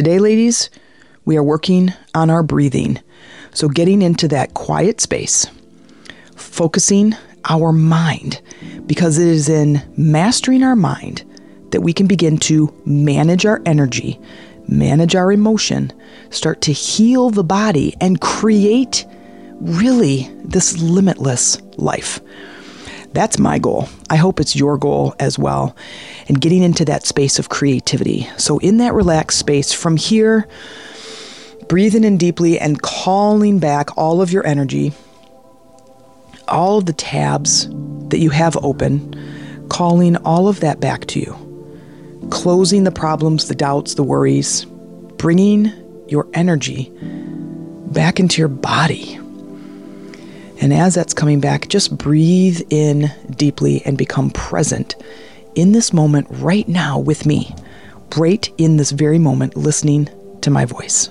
Today, ladies, we are working on our breathing. So, getting into that quiet space, focusing our mind, because it is in mastering our mind that we can begin to manage our energy, manage our emotion, start to heal the body, and create really this limitless life. That's my goal. I hope it's your goal as well. And getting into that space of creativity. So, in that relaxed space, from here, breathing in deeply and calling back all of your energy, all of the tabs that you have open, calling all of that back to you closing the problems, the doubts, the worries, bringing your energy back into your body. And as that's coming back, just breathe in deeply and become present in this moment right now with me, right in this very moment, listening to my voice.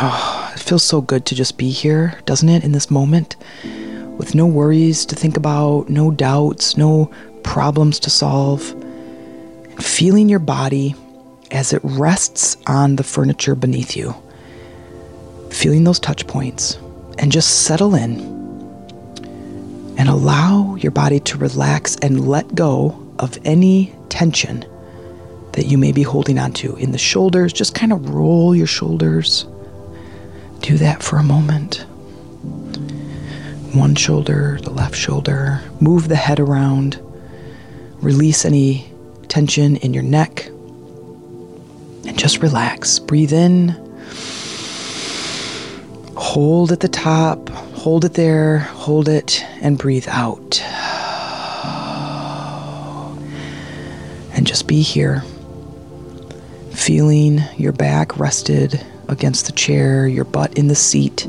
Oh, it feels so good to just be here, doesn't it, in this moment? With no worries to think about, no doubts, no problems to solve feeling your body as it rests on the furniture beneath you, feeling those touch points, and just settle in and allow your body to relax and let go of any tension that you may be holding onto in the shoulders. Just kind of roll your shoulders. Do that for a moment. One shoulder, the left shoulder. Move the head around. Release any tension in your neck. And just relax. Breathe in. Hold at the top. Hold it there. Hold it and breathe out. And just be here. Feeling your back rested against the chair, your butt in the seat,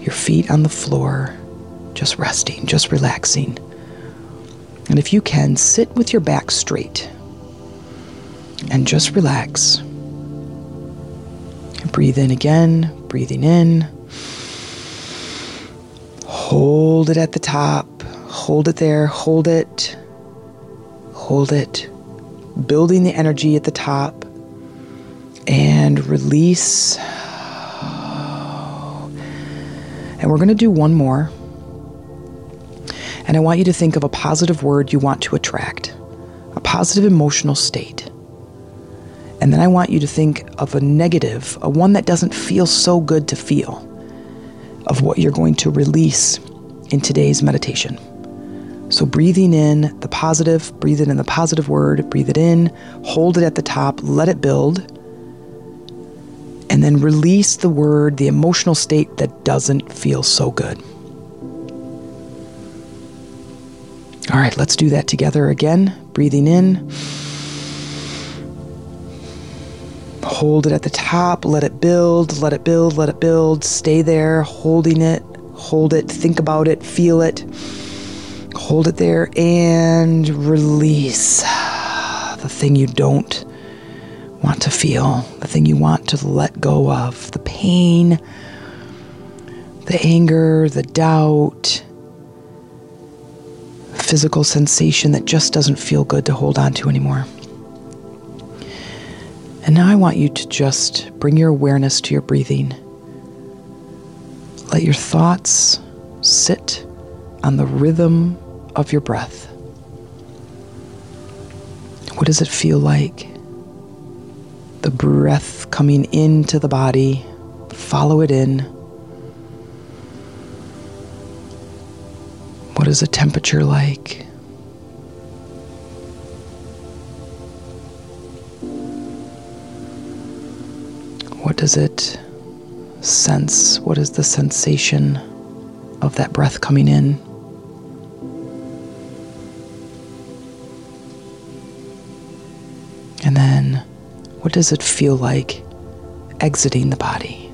your feet on the floor, just resting, just relaxing. And if you can, sit with your back straight and just relax. Breathe in again, breathing in. Hold it at the top, hold it there, hold it, hold it. Building the energy at the top and release. And we're going to do one more. And I want you to think of a positive word you want to attract, a positive emotional state. And then I want you to think of a negative, a one that doesn't feel so good to feel, of what you're going to release in today's meditation. So, breathing in the positive, breathe it in the positive word, breathe it in, hold it at the top, let it build, and then release the word, the emotional state that doesn't feel so good. All right, let's do that together again. Breathing in. Hold it at the top, let it build, let it build, let it build. Stay there, holding it, hold it, think about it, feel it. Hold it there and release the thing you don't want to feel, the thing you want to let go of, the pain, the anger, the doubt physical sensation that just doesn't feel good to hold on to anymore. And now I want you to just bring your awareness to your breathing. Let your thoughts sit on the rhythm of your breath. What does it feel like? The breath coming into the body, follow it in. What is the temperature like? What does it sense? What is the sensation of that breath coming in? And then, what does it feel like exiting the body?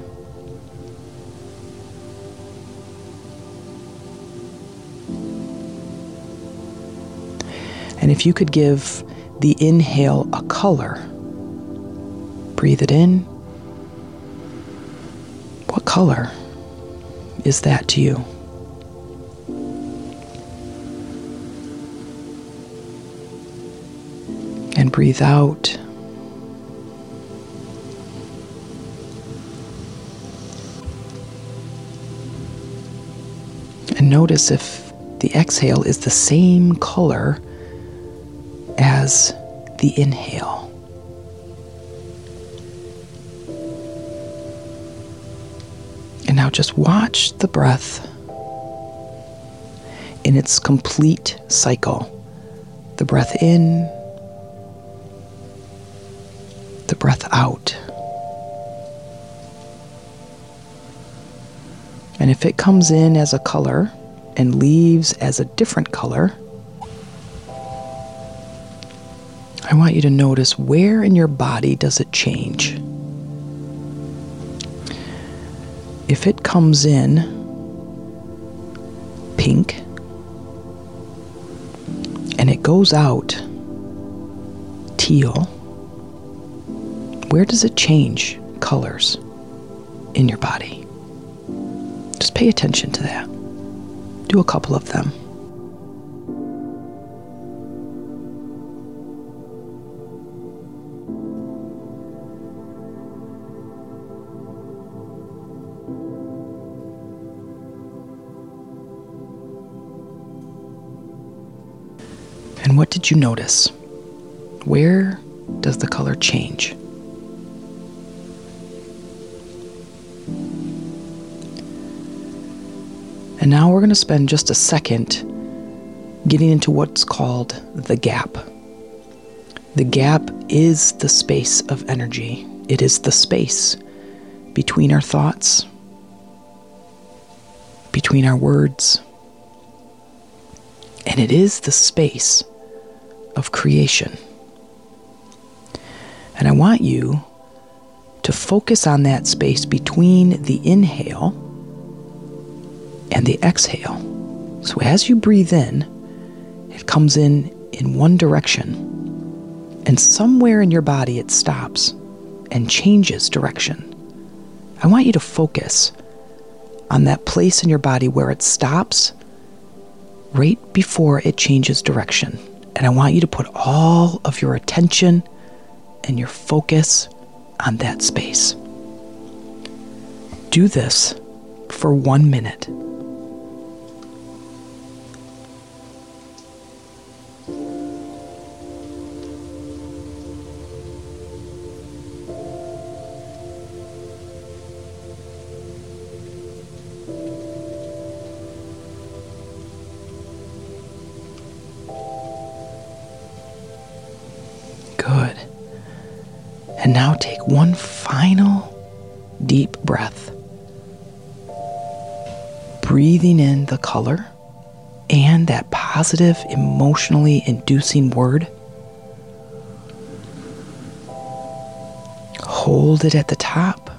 And if you could give the inhale a color, breathe it in color is that to you? And breathe out. And notice if the exhale is the same color as the inhale. Just watch the breath in its complete cycle. The breath in, the breath out. And if it comes in as a color and leaves as a different color, I want you to notice where in your body does it change? If it comes in pink and it goes out teal, where does it change colors in your body? Just pay attention to that. Do a couple of them. And what did you notice? Where does the color change? And now we're going to spend just a second getting into what's called the gap. The gap is the space of energy, it is the space between our thoughts, between our words, and it is the space of creation. And I want you to focus on that space between the inhale and the exhale. So as you breathe in, it comes in in one direction, and somewhere in your body it stops and changes direction. I want you to focus on that place in your body where it stops right before it changes direction. And I want you to put all of your attention and your focus on that space. Do this for one minute. One final deep breath. Breathing in the color and that positive, emotionally inducing word. Hold it at the top.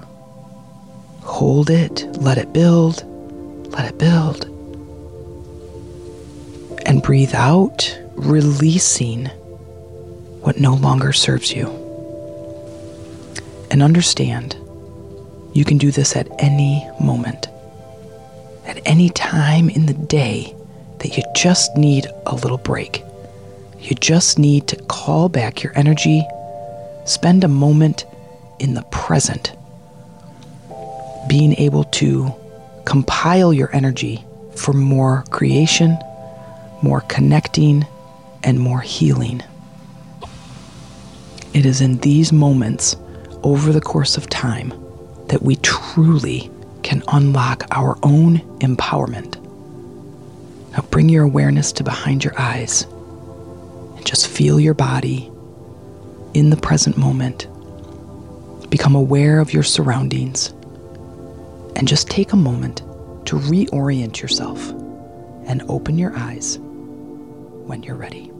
Hold it. Let it build. Let it build. And breathe out, releasing what no longer serves you. And understand you can do this at any moment, at any time in the day that you just need a little break. You just need to call back your energy, spend a moment in the present, being able to compile your energy for more creation, more connecting, and more healing. It is in these moments over the course of time that we truly can unlock our own empowerment. Now bring your awareness to behind your eyes and just feel your body in the present moment. Become aware of your surroundings and just take a moment to reorient yourself and open your eyes when you're ready.